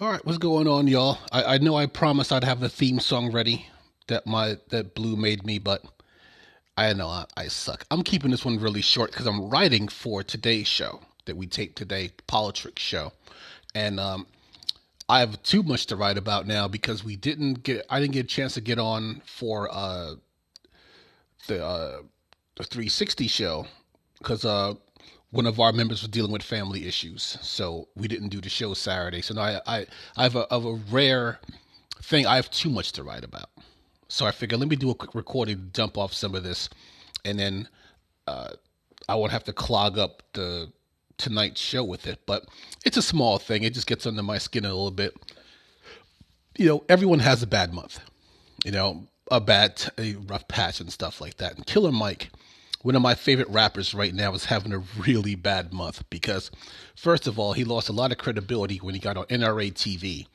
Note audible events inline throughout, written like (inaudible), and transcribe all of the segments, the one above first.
All right, what's going on, y'all? I, I know I promised I'd have the theme song ready that my that Blue made me, but I know I, I suck. I'm keeping this one really short because I'm writing for today's show that we tape today, Politrix show, and um, I have too much to write about now because we didn't get I didn't get a chance to get on for uh, the uh, the 360 show because uh, one of our members was dealing with family issues, so we didn't do the show Saturday. So now I I, I have a, of a rare thing. I have too much to write about, so I figured let me do a quick recording, dump off some of this, and then uh, I won't have to clog up the tonight's show with it. But it's a small thing. It just gets under my skin a little bit. You know, everyone has a bad month. You know, a bad, a rough patch and stuff like that. And Killer Mike one of my favorite rappers right now is having a really bad month because, first of all, he lost a lot of credibility when he got on NRA TV.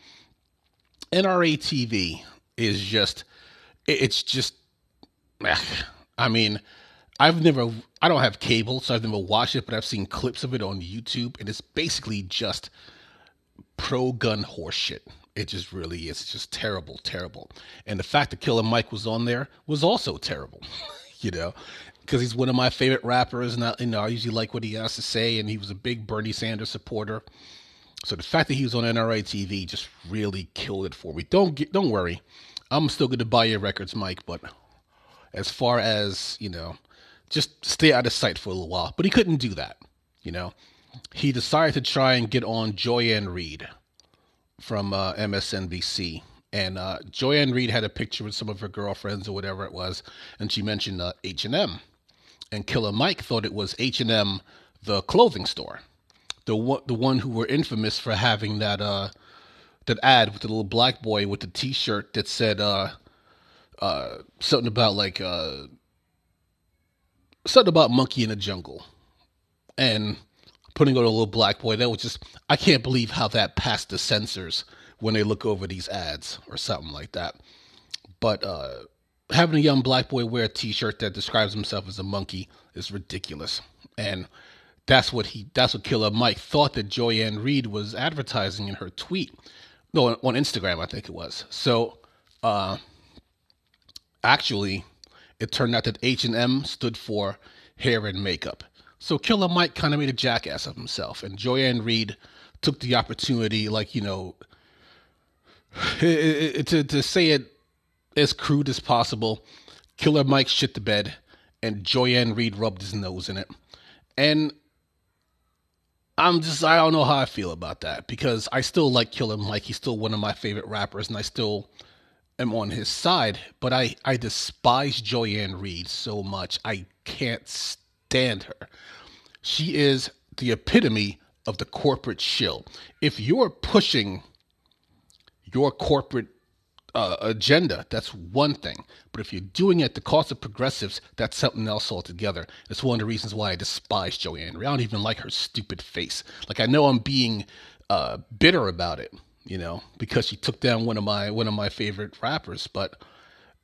NRA TV is just, it's just, I mean, I've never, I don't have cable, so I've never watched it, but I've seen clips of it on YouTube, and it's basically just pro gun horseshit. It just really is. It's just terrible, terrible. And the fact that Killer Mike was on there was also terrible, (laughs) you know because he's one of my favorite rappers, and I, you know I usually like what he has to say, and he was a big Bernie Sanders supporter. So the fact that he was on NRA TV just really killed it for me. Don't get, don't worry, I'm still going to buy your records, Mike. But as far as you know, just stay out of sight for a little while. But he couldn't do that. You know, he decided to try and get on Joy-Ann Reid from uh, MSNBC. And uh, Joy-Ann Reid had a picture with some of her girlfriends or whatever it was, and she mentioned uh, H&M and Killer Mike thought it was H and M, the clothing store, the one the one who were infamous for having that uh that ad with the little black boy with the T-shirt that said uh uh something about like uh something about monkey in the jungle, and putting on a little black boy. That was just I can't believe how that passed the censors when they look over these ads or something like that. But uh having a young black boy wear a T-shirt that describes himself as a monkey is ridiculous, and that's what he that's what Killer Mike thought that Joy-Ann was advertising in her tweet. No, on Instagram, I think it was. So, uh, actually, it turned out that H and M stood for hair and makeup. So Killer Mike kind of made a jackass of himself, and Joy-Ann took the opportunity, like you know, (sighs) to to say it as crude as possible. Killer Mike shit the bed, and Joy-Ann rubbed his nose in it. And I'm just, I don't know how I feel about that because I still like Killer Mike. He's still one of my favorite rappers, and I still am on his side. But I, I despise Joy-Ann so much. I can't stand her. She is the epitome of the corporate shill. If you're pushing your corporate uh, agenda, that's one thing. But if you're doing it at the cost of progressives, that's something else altogether. It's one of the reasons why I despise Joy-Ann. I don't even like her stupid face. Like I know I'm being uh, bitter about it, you know, because she took down one of my one of my favorite rappers, but.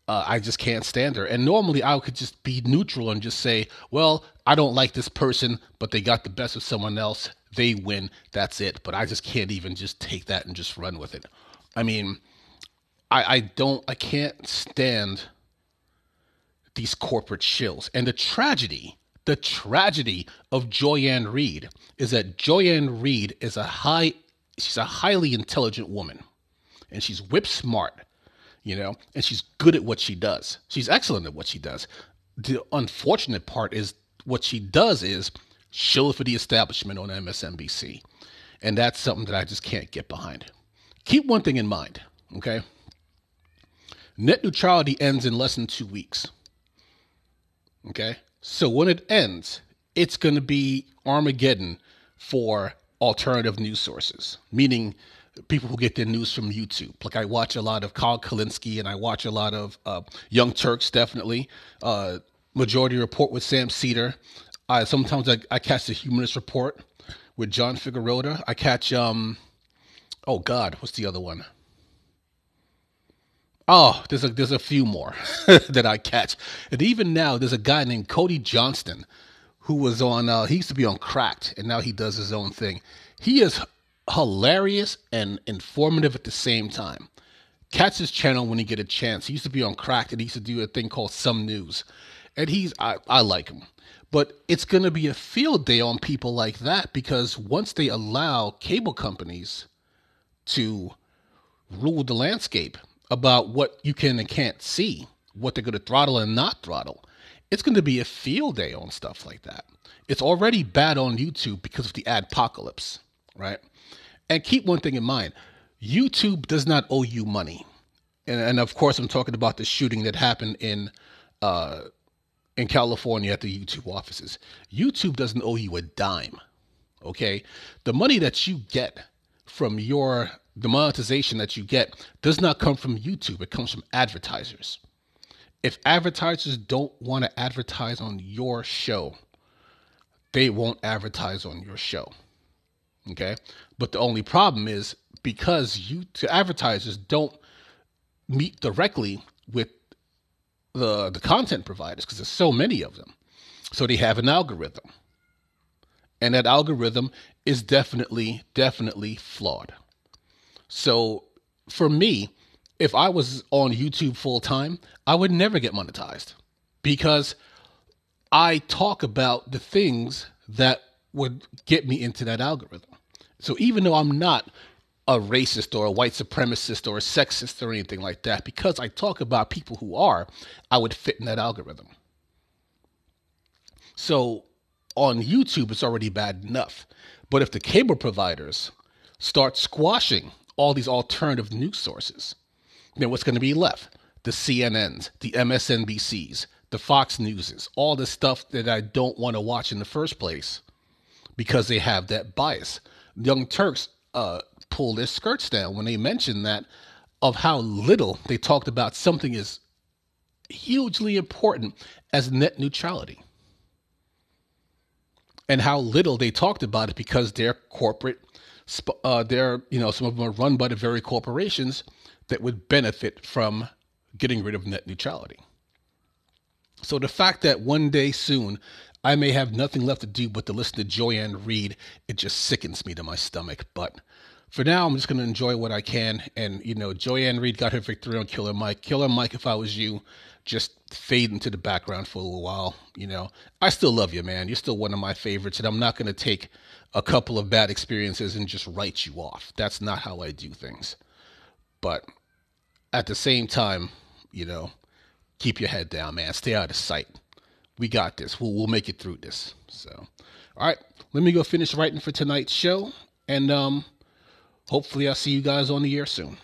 Uh, I just can't stand her. And normally I could just be neutral and just say, well, I don't like this person, but they got the best of someone else. They win. That's it. But I just can't even just take that and just run with it. I mean, I, I don't I can't stand these corporate shills. And the tragedy, the tragedy of Joy-Ann Reid is that Joy-Ann Reid is a high she's a highly intelligent woman. And she's whip smart, you know, and she's good at what she does. She's excellent at what she does. The unfortunate part is what she does is shill for the establishment on MSNBC. And that's something that I just can't get behind. Keep one thing in mind, okay? Net neutrality ends in less than two weeks. Okay? So when it ends, it's going to be Armageddon for alternative news sources, meaning people who get their news from YouTube. Like I watch a lot of Kyle Kulinski and I watch a lot of uh, Young Turks, definitely. Uh, Majority Report with Sam Seder. I sometimes I, I catch the Humanist Report with John Figueroa. I catch um, oh God, what's the other one? Oh, there's a there's a few more (laughs) that I catch, and even now there's a guy named Cody Johnston who was on. Uh, he used to be on Cracked, and now he does his own thing. He is hilarious and informative at the same time. Catch his channel when you get a chance. He used to be on Cracked and he used to do a thing called Some News. And he's, I, I like him. But it's going to be a field day on people like that because once they allow cable companies to rule the landscape about what you can and can't see, what they're going to throttle and not throttle, it's going to be a field day on stuff like that. It's already bad on YouTube because of the adpocalypse, right? And keep one thing in mind YouTube does not owe you money. And, and of course, I'm talking about the shooting that happened in uh, in California at the YouTube offices. YouTube doesn't owe you a dime. Okay, the money that you get from your the monetization that you get does not come from YouTube. It comes from advertisers. If advertisers don't want to advertise on your show, they won't advertise on your show. Okay, but the only problem is because you advertisers don't meet directly with the the content providers because there's so many of them. So they have an algorithm. And that algorithm is definitely definitely flawed. So for me, if I was on YouTube full time, I would never get monetized because I talk about the things that would get me into that algorithm. So even though I'm not a racist or a white supremacist or a sexist or anything like that. Because I talk about people who are, I would fit in that algorithm. So on YouTube, it's already bad enough. But if the cable providers start squashing all these alternative news sources, then what's going to be left? The CNNs, the MSNBCs, the Fox Newses, all the stuff that I don't want to watch in the first place because they have that bias. Young Turks uh, pull their skirts down when they mention that of how little they talked about something as hugely important as net neutrality and how little they talked about it because their corporate uh, they're you know some of them are run by the very corporations that would benefit from getting rid of net neutrality so the fact that one day soon I may have nothing left to do but to listen to Joy-Ann Reid, it just sickens me to my stomach. But for now, I'm just going to enjoy what I can. And, you know, Joy-Ann Reid got her victory on Killer Mike. Killer Mike, if I was you, just fade into the background for a little while. You know, I still love you, man. You're still one of my favorites. And I'm not going to take a couple of bad experiences and just write you off. That's not how I do things. But at the same time, you know, keep your head down, man. Stay out of sight. We got this. We'll, we'll make it through this. So, all right, let me go finish writing for tonight's show. And, um, hopefully I'll see you guys on the air soon.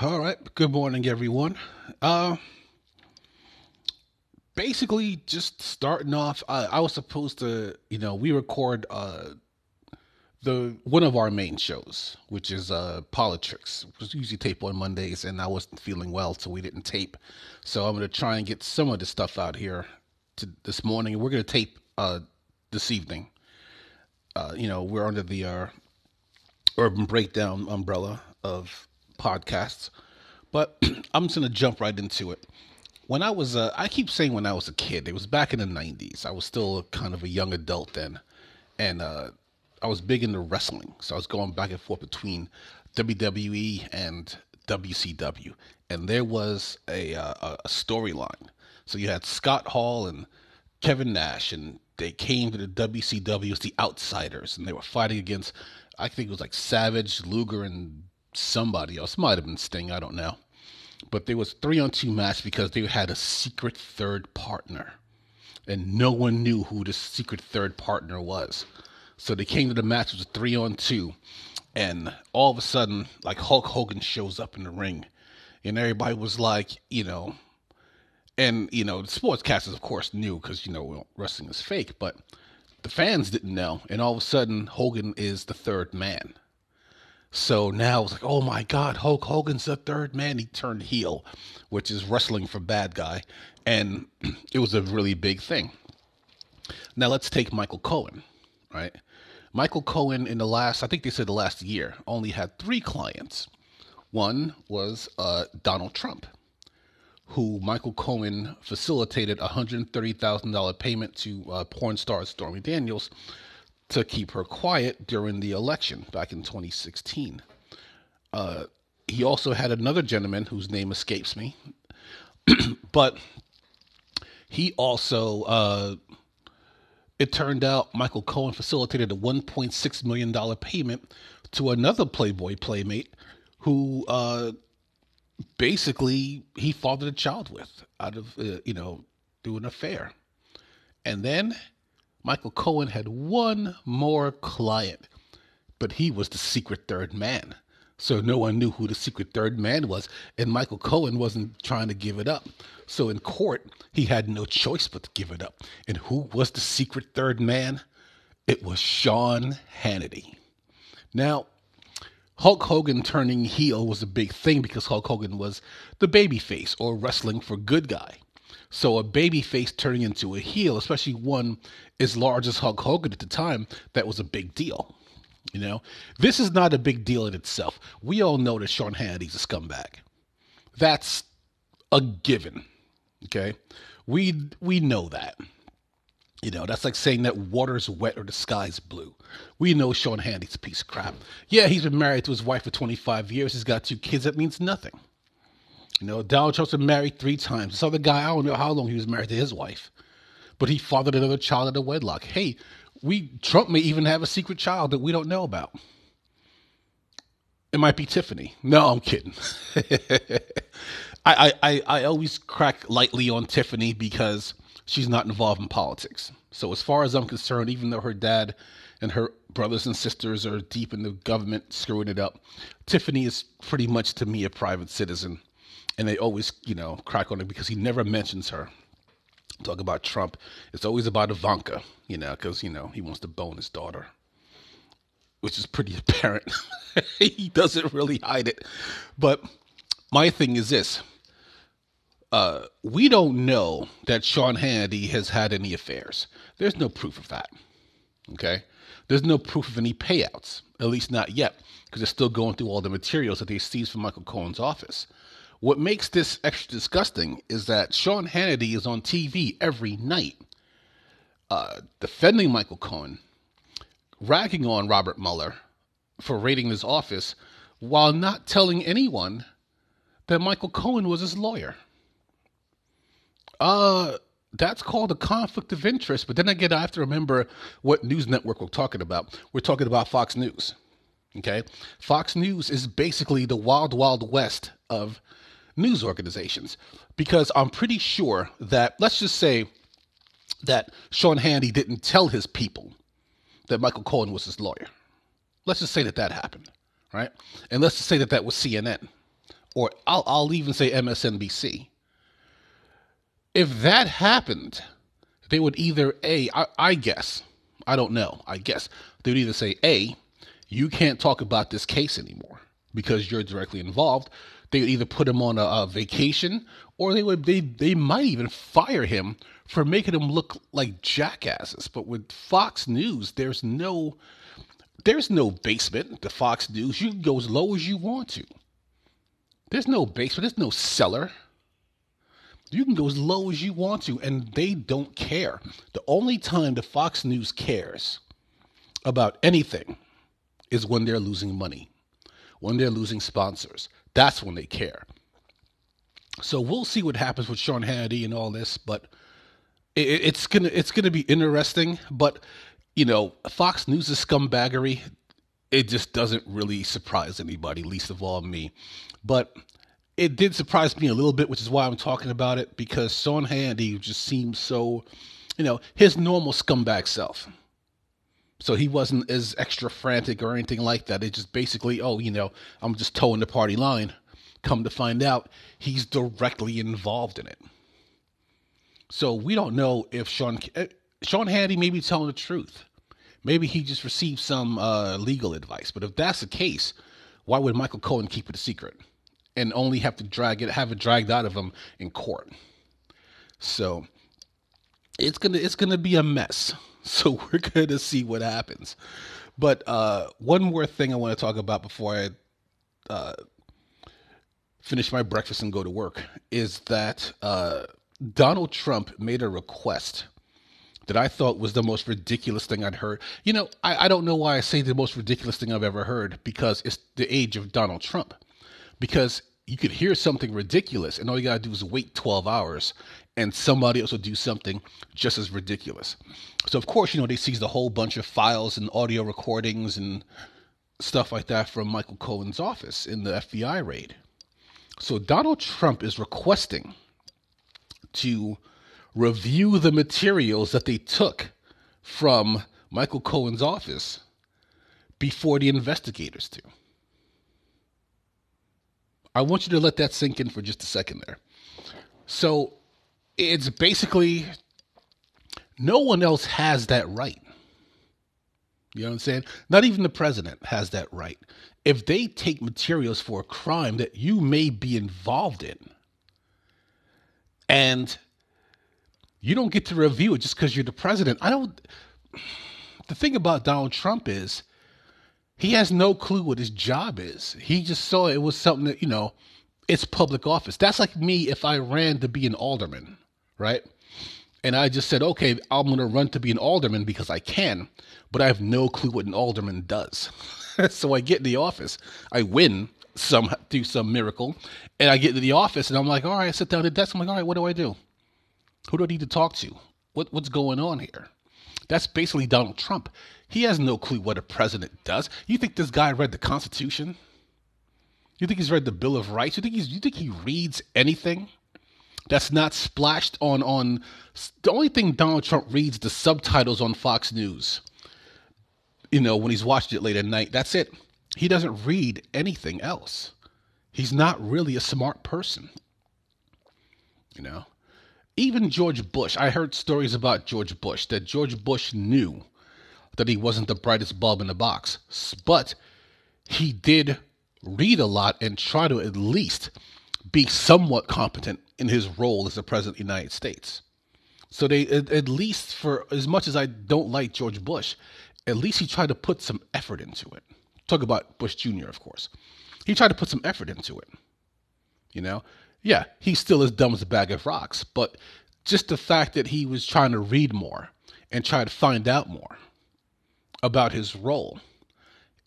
All right. Good morning, everyone. Uh, basically, just starting off. I, I was supposed to, you know, we record uh, the one of our main shows, which is uh, Politics. It was usually tape on Mondays, and I wasn't feeling well, so we didn't tape. So I'm going to try and get some of the stuff out here to this morning. We're going to tape uh, this evening uh, you know, we're under the uh, urban breakdown umbrella of podcasts. But (clears throat) I'm just gonna jump right into it. When I was, uh, I keep saying when I was a kid. It was back in the '90s. I was still kind of a young adult then, and uh, I was big into wrestling. So I was going back and forth between WWE and WCW, and there was a uh, a storyline. So you had Scott Hall and Kevin Nash and they came to the WCW as the outsiders, and they were fighting against, I think it was like Savage, Luger, and somebody else. Might have been Sting, I don't know. But there was three on two match because they had a secret third partner, and no one knew who the secret third partner was. So they came to the match it was three on two, and all of a sudden, like Hulk Hogan shows up in the ring, and everybody was like, you know, and you know the sportscasters of course knew because you know wrestling is fake but the fans didn't know and all of a sudden hogan is the third man. So now it's like oh my god hulk hogan's the third man. He turned heel which is wrestling for bad guy and (clears throat) it was a really big thing. Now let's take michael cohen right? Michael cohen in the last i think they said the last year only had three clients. One was uh, donald trump who Michael Cohen facilitated a $130,000 payment to uh, porn star Stormy Daniels to keep her quiet during the election back in 2016. Uh, he also had another gentleman whose name escapes me, (clears throat) but he also, uh, it turned out Michael Cohen facilitated a $1.6 million payment to another Playboy playmate who uh, basically he fathered a child with out of, uh, you know, through an affair. And then Michael Cohen had one more client, but he was the secret third man. So no one knew who the secret third man was, and Michael Cohen wasn't trying to give it up. So in court, he had no choice but to give it up. And who was the secret third man? It was Sean Hannity. Now, Hulk Hogan turning heel was a big thing because Hulk Hogan was the babyface or wrestling for good guy. So a baby face turning into a heel, especially one as large as Hulk Hogan at the time, that was a big deal. You know, this is not a big deal in itself. We all know that Sean Hannity's a scumbag. That's a given. Okay, we we know that. You know, that's like saying that water's wet or the sky's blue. We know Sean Hannity's a piece of crap. Yeah, he's been married to his wife for 25 years. He's got two kids. That means nothing. You know, Donald Trump's been married three times. This other guy, I don't know how long he was married to his wife, but he fathered another child out of wedlock. Hey, we Trump may even have a secret child that we don't know about. It might be Tiffany. No, I'm kidding. (laughs) I, I, I always crack lightly on Tiffany because she's not involved in politics. So as far as I'm concerned, even though her dad and her brothers and sisters are deep in the government screwing it up, Tiffany is pretty much to me a private citizen and they always, you know, crack on it because he never mentions her. Talk about Trump. It's always about Ivanka, you know, because, you know, he wants to bone his daughter, which is pretty (laughs) apparent. he doesn't really hide it. But my thing is this uh, we don't know that Sean Hannity has had any affairs. There's no proof of that. Okay? There's no proof of any payouts, at least not yet, because they're still going through all the materials that they seized from Michael Cohen's office. What makes this extra disgusting is that Sean Hannity is on TV every night uh, defending Michael Cohen, ragging on Robert Mueller for raiding his office while not telling anyone that Michael Cohen was his lawyer. Uh, that's called a conflict of interest. But then again, I have to remember what news network we're talking about. We're talking about Fox News. Okay. Fox News is basically the wild, wild west of news organizations because I'm pretty sure that, let's just say that Sean Hannity didn't tell his people that Michael Cohen was his lawyer. Let's just say that that happened, right? And let's just say that that was CNN, or I'll, I'll even say MSNBC. If that happened, they would either A, I, I guess, I don't know, I guess, they would either say, A, you can't talk about this case anymore because you're directly involved, they would either put him on a, a vacation or they would they they might even fire him for making him look like jackasses. But with Fox News, there's no there's no basement to Fox News. You can go as low as you want to. There's no basement, there's no cellar. You can go as low as you want to, and they don't care. The only time the Fox News cares about anything is when they're losing money, when they're losing sponsors, that's when they care. So we'll see what happens with Sean Hannity and all this, but it, it's gonna it's gonna be interesting. But you know, Fox News is scumbaggery. It just doesn't really surprise anybody, least of all me. But it did surprise me a little bit, which is why I'm talking about it because Sean Hannity just seems so, you know, his normal scumbag self. So he wasn't as extra frantic or anything like that. It just basically, oh, you know, I'm just toeing the party line. Come to find out, he's directly involved in it. So we don't know if Sean eh, Sean Hannity may be telling the truth. Maybe he just received some uh, legal advice. But if that's the case, why would Michael Cohen keep it a secret and only have to drag it, have it dragged out of them in court? So it's gonna it's gonna be a mess. (laughs) So (laughs) we're to see what happens. But uh, one more thing I want to talk about before I uh, finish my breakfast and go to work is that uh, Donald Trump made a request that I thought was the most ridiculous thing I'd heard. You know, I, I don't know why I say the most ridiculous thing I've ever heard because it's the age of Donald Trump. Because you could hear something ridiculous, and all you gotta do is wait 12 hours, and somebody else will do something just as ridiculous. So, of course, you know, they seized a whole bunch of files and audio recordings and stuff like that from Michael Cohen's office in the FBI raid. So, Donald Trump is requesting to review the materials that they took from Michael Cohen's office before the investigators do. I want you to let that sink in for just a second there. So it's basically no one else has that right. You know what I'm saying? Not even the president has that right. If they take materials for a crime that you may be involved in, and you don't get to review it just because you're the president, I don't. The thing about Donald Trump is he has no clue what his job is. He just saw it was something that, you know, it's public office. That's like me if I ran to be an alderman, right? And I just said, okay, I'm going to run to be an alderman because I can, but I have no clue what an alderman does. (laughs) so I get in the office, I win some through some miracle, and I get to the office and I'm like, all right, I sit down at the desk. I'm like, all right, what do I do? Who do I need to talk to? What, what's going on here? That's basically Donald Trump. He has no clue what a president does. You think this guy read the Constitution? You think he's read the Bill of Rights? You think he's you think he reads anything that's not splashed on on the only thing Donald Trump reads the subtitles on Fox News. You know, when he's watched it late at night. That's it. He doesn't read anything else. He's not really a smart person. You know? Even George Bush, I heard stories about George Bush that George Bush knew that he wasn't the brightest bulb in the box, but he did read a lot and try to at least be somewhat competent in his role as the president of the United States. So they at, least for as much as I don't like George Bush, at least he tried to put some effort into it. Talk about Bush Jr., of course. He tried to put some effort into it. You know? Yeah, he's still as dumb as a bag of rocks, but just the fact that he was trying to read more and try to find out more about his role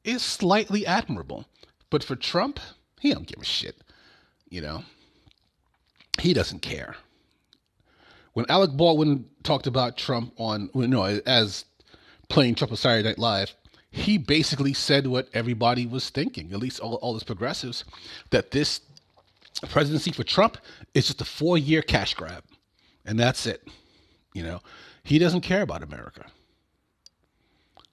is slightly admirable. But for Trump, he don't give a shit. You know, he doesn't care. When Alec Baldwin talked about Trump on, you know, as playing Trump on Saturday Night Live, he basically said what everybody was thinking, at least all, all his progressives, that this presidency for Trump is just a four year cash grab. And that's it. You know, he doesn't care about America.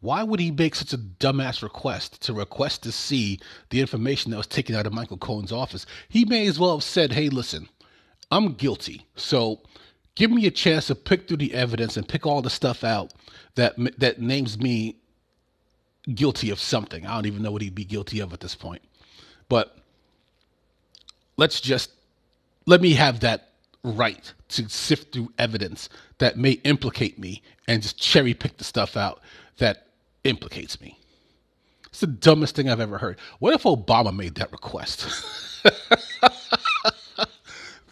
Why would he make such a dumbass request to request to see the information that was taken out of Michael Cohen's office? He may as well have said, hey, listen, I'm guilty. So give me a chance to pick through the evidence and pick all the stuff out that that names me guilty of something. I don't even know what he'd be guilty of at this point. But let's just let me have that right to sift through evidence that may implicate me and just cherry pick the stuff out that implicates me. It's the dumbest thing I've ever heard. What if Obama made that request? (laughs)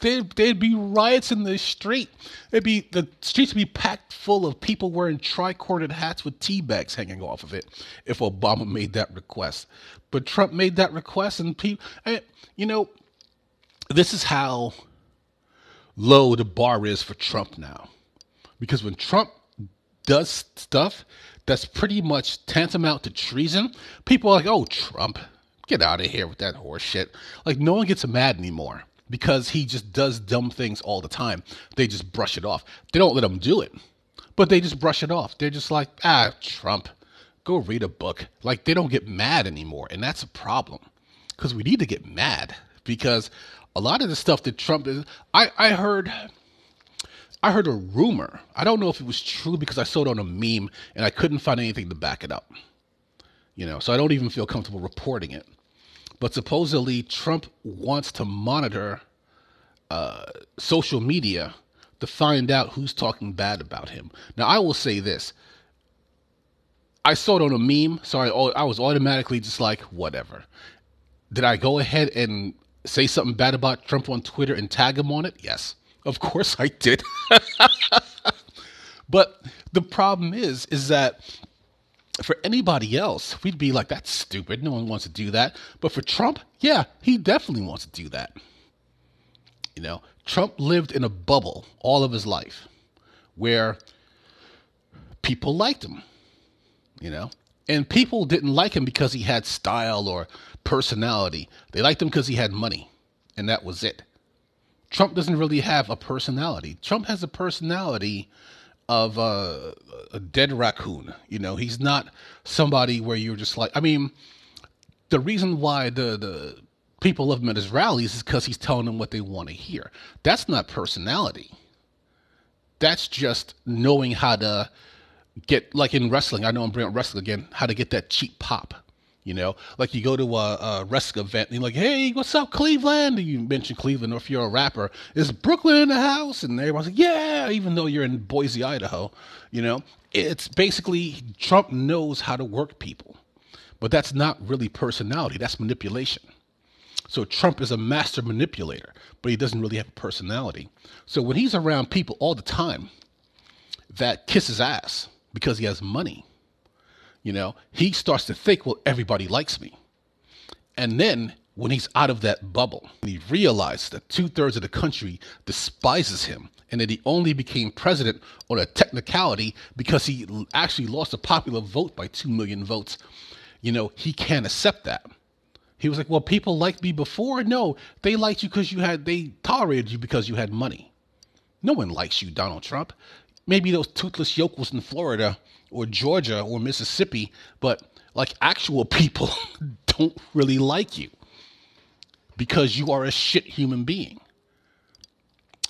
there'd, there'd be riots in the street. It'd be the streets would be packed full of people wearing tri-corded hats with tea bags hanging off of it if Obama made that request. But Trump made that request, and people, you know, this is how low the bar is for Trump now. Because when Trump does stuff that's pretty much tantamount to treason, people are like, oh, Trump, get out of here with that horse shit. Like, no one gets mad anymore because he just does dumb things all the time. They just brush it off. They don't let him do it, but they just brush it off. They're just like, ah, Trump, go read a book. Like, they don't get mad anymore. And that's a problem because we need to get mad because a lot of the stuff that Trump is, I, I heard I heard a rumor. I don't know if it was true because I saw it on a meme and I couldn't find anything to back it up. You know, so I don't even feel comfortable reporting it. But supposedly Trump wants to monitor uh, social media to find out who's talking bad about him. Now, I will say this. I saw it on a meme, so I, I was automatically just like, whatever. Did I go ahead and say something bad about Trump on Twitter and tag him on it? Yes. Of course I did. (laughs) but the problem is, is that for anybody else, we'd be like, that's stupid. No one wants to do that. But for Trump, yeah, he definitely wants to do that. You know, Trump lived in a bubble all of his life where people liked him, you know, and people didn't like him because he had style or personality. They liked him because he had money, and that was it. Trump doesn't really have a personality. Trump has a personality of a, dead raccoon. You know, he's not somebody where you're just like. I mean, the reason why the the people love him at his rallies is because he's telling them what they want to hear. That's not personality. That's just knowing how to get like in wrestling. I know I'm bringing up wrestling again. How to get that cheap pop. You know, like you go to a, a event and you're like, "Hey, what's up, Cleveland?" And you mention Cleveland, or if you're a rapper, is Brooklyn in the house? And everyone's like, "Yeah," even though you're in Boise, Idaho. You know, it's basically Trump knows how to work people, but that's not really personality. That's manipulation. So Trump is a master manipulator, but he doesn't really have a personality. So when he's around people all the time that kiss his ass because he has money you know, he starts to think, well, everybody likes me. And then when he's out of that bubble, he realizes that two thirds of the country despises him and that he only became president on a technicality because he actually lost a popular vote by 2 million votes. You know, he can't accept that. He was like, well, people liked me before. No, they liked you because you had, they tolerated you because you had money. No one likes you, Donald Trump. Maybe those toothless yokels in Florida or Georgia or Mississippi, but like actual (laughs) people don't really like you because you are a shit human being.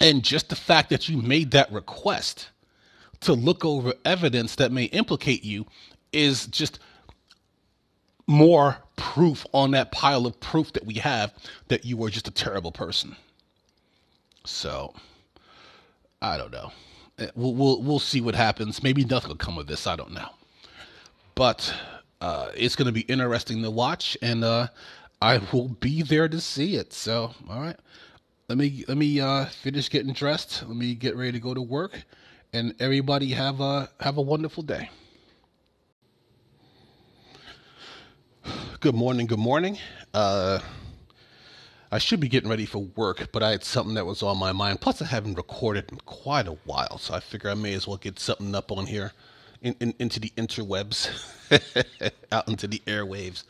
And just the fact that you made that request to look over evidence that may implicate you is just more proof on that pile of proof that we have that you are just a terrible person. So, I don't know. Eh, we'll we'll we'll see what happens. Maybe nothing will come of this. I don't know, but uh, it's going to be interesting to watch, and uh, I will be there to see it. So, all right, let me let me uh, finish getting dressed. Let me get ready to go to work, and everybody have a have a wonderful day. Good morning. Good morning. Uh, I should be getting ready for work, but I had something that was on my mind. Plus, I haven't recorded in quite a while, so I figure I may as well get something up on here in, in, into the interwebs, (laughs) out into the airwaves.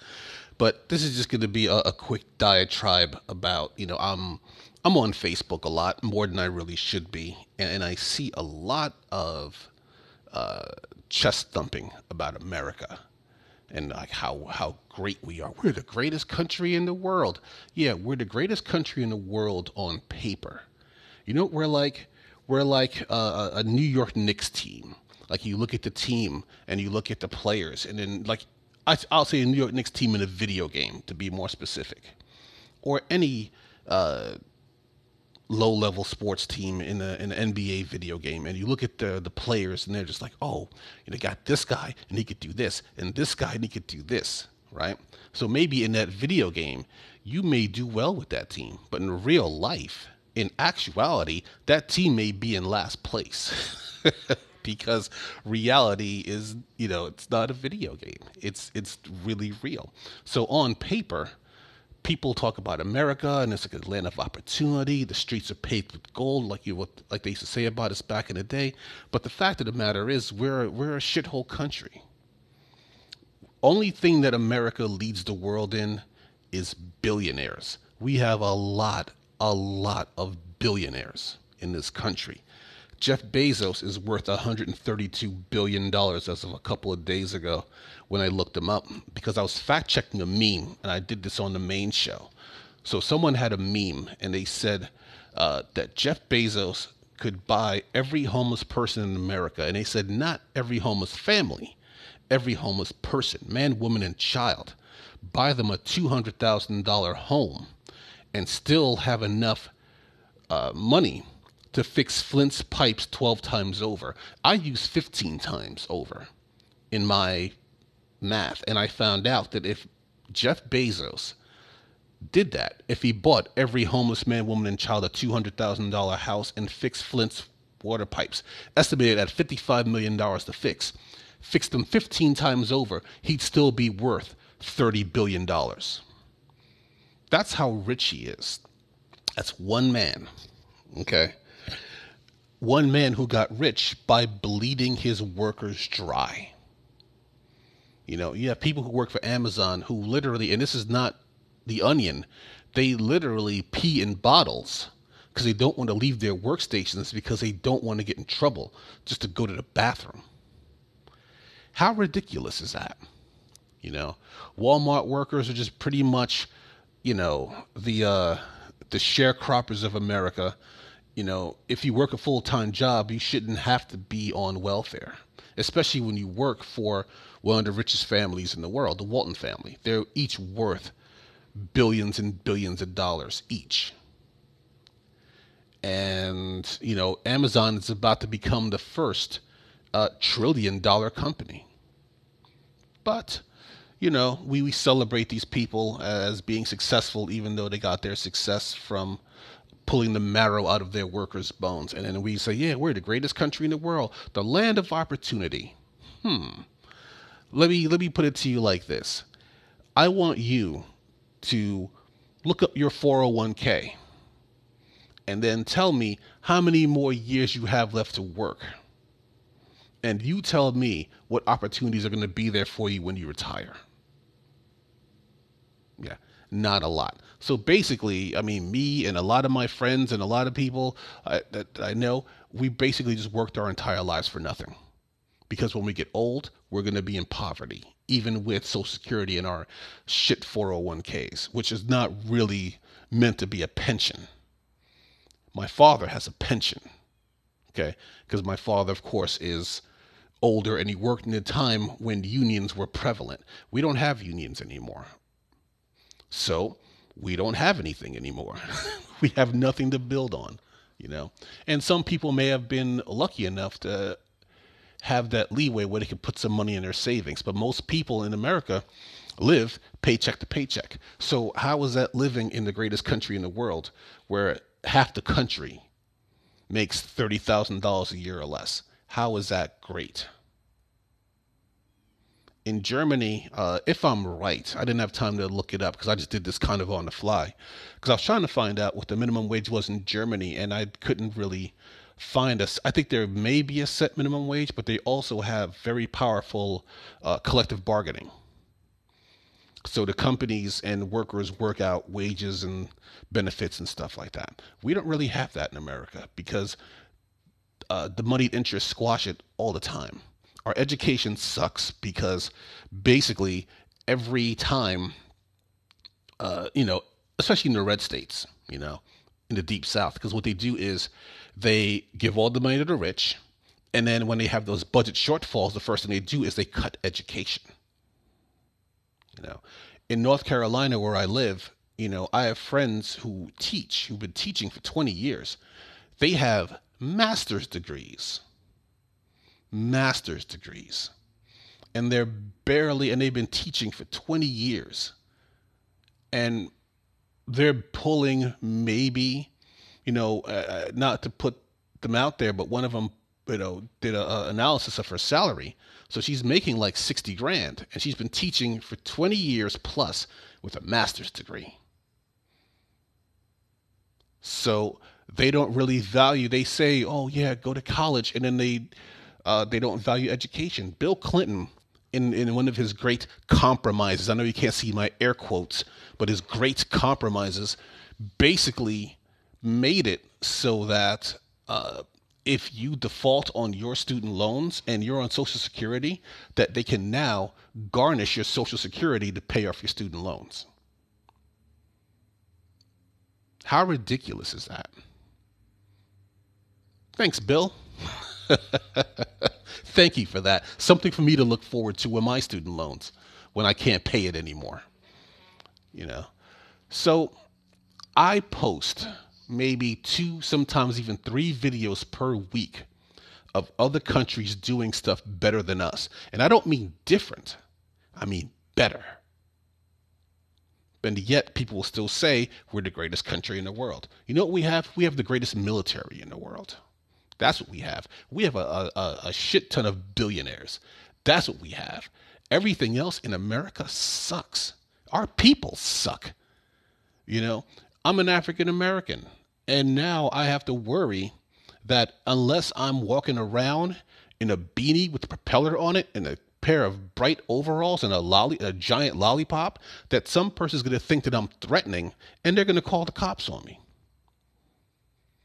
But this is just going to be a, a, quick diatribe about, you know, I'm I'm on Facebook a lot more than I really should be, and, and I see a lot of uh, chest thumping about America and like how how great we are. We're the greatest country in the world. Yeah, we're the greatest country in the world on paper. You know, we're like we're like a, a New York Knicks team. Like you look at the team and you look at the players, and then like I, will say a New York Knicks team in a video game to be more specific, or any uh, low level sports team in, in an NBA video game, and you look at the the players, and they're just like, oh, you know, got this guy, and he could do this, and this guy, and he could do this, right? So maybe in that video game, you may do well with that team, but in real life, in actuality, that team may be in last place. (laughs) because reality is you know it's not a video game it's it's really real so on paper people talk about America and it's like a land of opportunity. The streets are paved with gold, like you like they used to say about us back in the day. But the fact of the matter is, we're we're a shithole country. Only thing that America leads the world in is billionaires. We have a lot, a lot of billionaires in this country. Jeff Bezos is worth $132 billion as of a couple of days ago when I looked him up because I was fact checking a meme and I did this on the main show. So someone had a meme and they said uh, that Jeff Bezos could buy every homeless person in America. And they said not every homeless family, every homeless person, man, woman, and child. Buy them a $200,000 home and still have enough uh, money to fix Flint's pipes 12 times over. I use 15 times over in my math. And I found out that if Jeff Bezos did that, if he bought every homeless man, woman, and child a $200,000 house and fixed Flint's water pipes, estimated at $55 million to fix. fixed them 15 times over, he'd still be worth $30 billion. That's how rich he is. That's one man. Okay. One man who got rich by bleeding his workers dry. You know, you have people who work for Amazon who literally, and this is not the onion, they literally pee in bottles because they don't want to leave their workstations because they don't want to get in trouble just to go to the bathroom. How ridiculous is that? You know, Walmart workers are just pretty much, you know, the uh, the sharecroppers of America. You know, if you work a full time job, you shouldn't have to be on welfare, especially when you work for one of the richest families in the world, the Walton family. They're each worth billions and billions of dollars each. And, you know, Amazon is about to become the first uh, trillion dollar company. But, you know, we, we celebrate these people as being successful, even though they got their success from pulling the marrow out of their workers' bones. And then we say, yeah, we're the greatest country in the world, the land of opportunity. Hmm. Let me let me put it to you like this. I want you to look up your 401k and then tell me how many more years you have left to work. And you tell me what opportunities are going to be there for you when you retire. Yeah, not a lot. So basically, I mean, me and a lot of my friends and a lot of people uh, that I know, we basically just worked our entire lives for nothing. Because when we get old, we're going to be in poverty even with Social Security and our shit 401ks, which is not really meant to be a pension. My father has a pension, okay? Because my father, of course, is older and he worked in a time when unions were prevalent. We don't have unions anymore. So we don't have anything anymore. (laughs) we have nothing to build on, you know? And some people may have been lucky enough to have that leeway where they could put some money in their savings. But most people in America live paycheck to paycheck. So how is that living in the greatest country in the world where half the country makes $30,000 a year or less? How is that great? In Germany, uh, if I'm right, I didn't have time to look it up because I just did this kind of on the fly. Because I was trying to find out what the minimum wage was in Germany, and I couldn't really find us. I think there may be a set minimum wage, but they also have very powerful uh, collective bargaining. So the companies and workers work out wages and benefits and stuff like that. We don't really have that in America because uh, the moneyed interests squash it all the time. Our education sucks because basically every time, uh, you know, especially in the red states, you know, in the deep south, because what they do is they give all the money to the rich, and then when they have those budget shortfalls, the first thing they do is they cut education. You know, in North Carolina where I live, you know, I have friends who teach, who've been teaching for 20 years. They have master's degrees. Master's degrees. And they're barely, and they've been teaching for 20 years. And they're pulling maybe you know, uh, uh, not to put them out there, but one of them, you know, did an analysis of her salary. So she's making like 60 grand and she's been teaching for 20 years plus with a master's degree. So they don't really value, they say, oh yeah, go to college. And then they, uh, they don't value education. Bill Clinton, in, in one of his great compromises, I know you can't see my air quotes, but his great compromises basically made it so that uh, if you default on your student loans and you're on Social Security, that they can now garnish your Social Security to pay off your student loans. How ridiculous is that? Thanks, Bill. (laughs) (laughs) Thank you for that. Something for me to look forward to with my student loans when I can't pay it anymore. You know. So I post maybe two, sometimes even three videos per week of other countries doing stuff better than us. And I don't mean different, I mean better. And yet people will still say we're the greatest country in the world. You know what we have? We have the greatest military in the world. That's what we have. We have a, a, a shit ton of billionaires. That's what we have. Everything else in America sucks. Our people suck. You know, I'm an African American, and now I have to worry that unless I'm walking around in a beanie with a propeller on it and a pair of bright overalls and a lolly, a giant lollipop, that some person's going to think that I'm threatening, and they're going to call the cops on me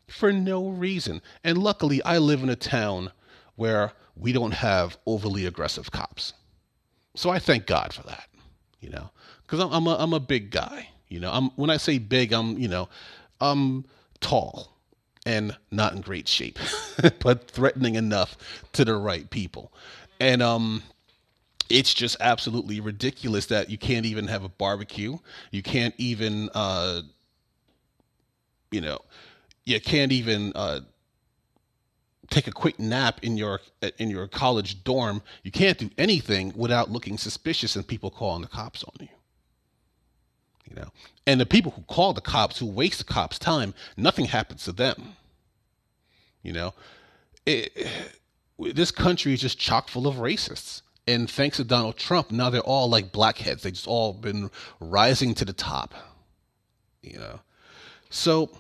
for no reason. And luckily, I live in a town where we don't have overly aggressive cops. So I thank God for that, you know, because I'm, I'm, a, I'm a big guy. You know, I'm when I say big, I'm you know, I'm tall and not in great shape, (laughs) but threatening enough to the right people. And um, it's just absolutely ridiculous that you can't even have a barbecue. You can't even, uh, you know, you can't even uh, take a quick nap in your in your college dorm. You can't do anything without looking suspicious and people calling the cops on you. You know, and the people who call the cops, who waste the cops' time, nothing happens to them. You know, it, this country is just chock full of racists. And thanks to Donald Trump, now they're all like blackheads. They just all been rising to the top. You know, so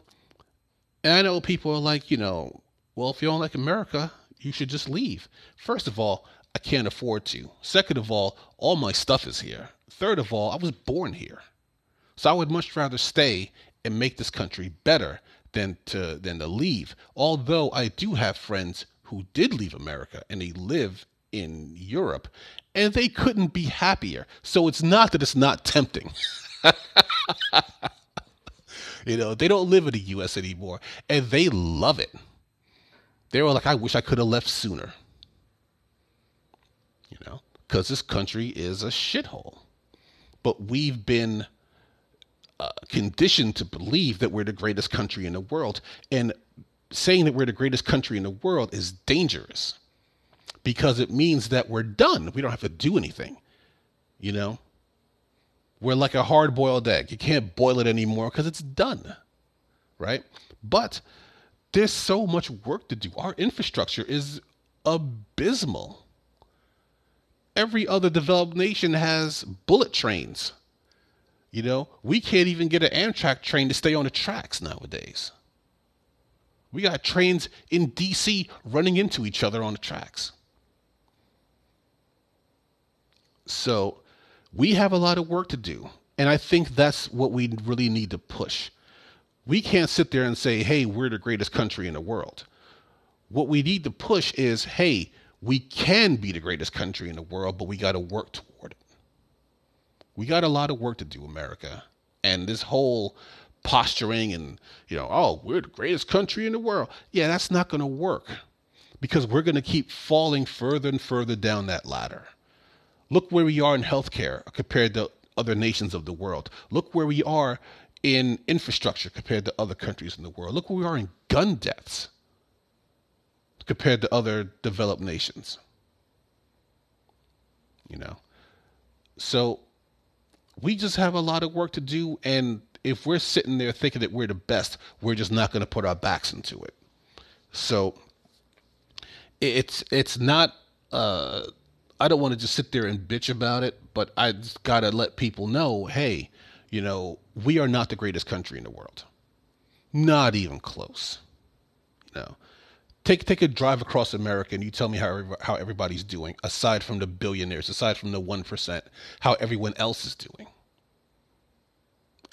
and I know people are like, you know, well, if you don't like America, you should just leave. First of all, I can't afford to. Second of all, all my stuff is here. Third of all, I was born here. So I would much rather stay and make this country better than to than to leave. Although I do have friends who did leave America and they live in Europe and they couldn't be happier. So it's not that it's not tempting. (laughs) You know, they don't live in the U.S. anymore, and they love it. They were like, I wish I could have left sooner. You know, because this country is a shithole. But we've been uh, conditioned to believe that we're the greatest country in the world. And saying that we're the greatest country in the world is dangerous because it means that we're done. We don't have to do anything, you know? We're like a hard boiled egg. You can't boil it anymore because it's done. Right? But there's so much work to do. Our infrastructure is abysmal. Every other developed nation has bullet trains. You know, we can't even get an Amtrak train to stay on the tracks nowadays. We got trains in DC running into each other on the tracks. So we have a lot of work to do. And I think that's what we really need to push. We can't sit there and say, hey, we're the greatest country in the world. What we need to push is, hey, we can be the greatest country in the world, but we got to work toward it. We got a lot of work to do, America. And this whole posturing and, you know, oh, we're the greatest country in the world. Yeah, that's not going to work because we're going to keep falling further and further down that ladder. Look where we are in healthcare compared to other nations of the world. Look where we are in infrastructure compared to other countries in the world. Look where we are in gun deaths compared to other developed nations. You know? So we just have a lot of work to do. And if we're sitting there thinking that we're the best, we're just not going to put our backs into it. So it's it's not uh, I don't want to just sit there and bitch about it, but I got to let people know, hey, you know, we are not the greatest country in the world. Not even close. You know, take take a drive across America and you tell me how how everybody's doing, aside from the billionaires, aside from the one percent, how everyone else is doing,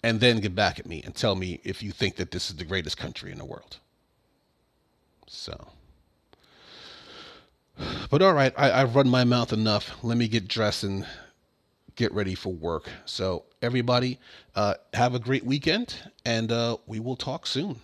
and then get back at me and tell me if you think that this is the greatest country in the world. So. But all right, I, I've run my mouth enough. Let me get dressed and get ready for work. So, everybody, uh, have a great weekend, and uh, we will talk soon.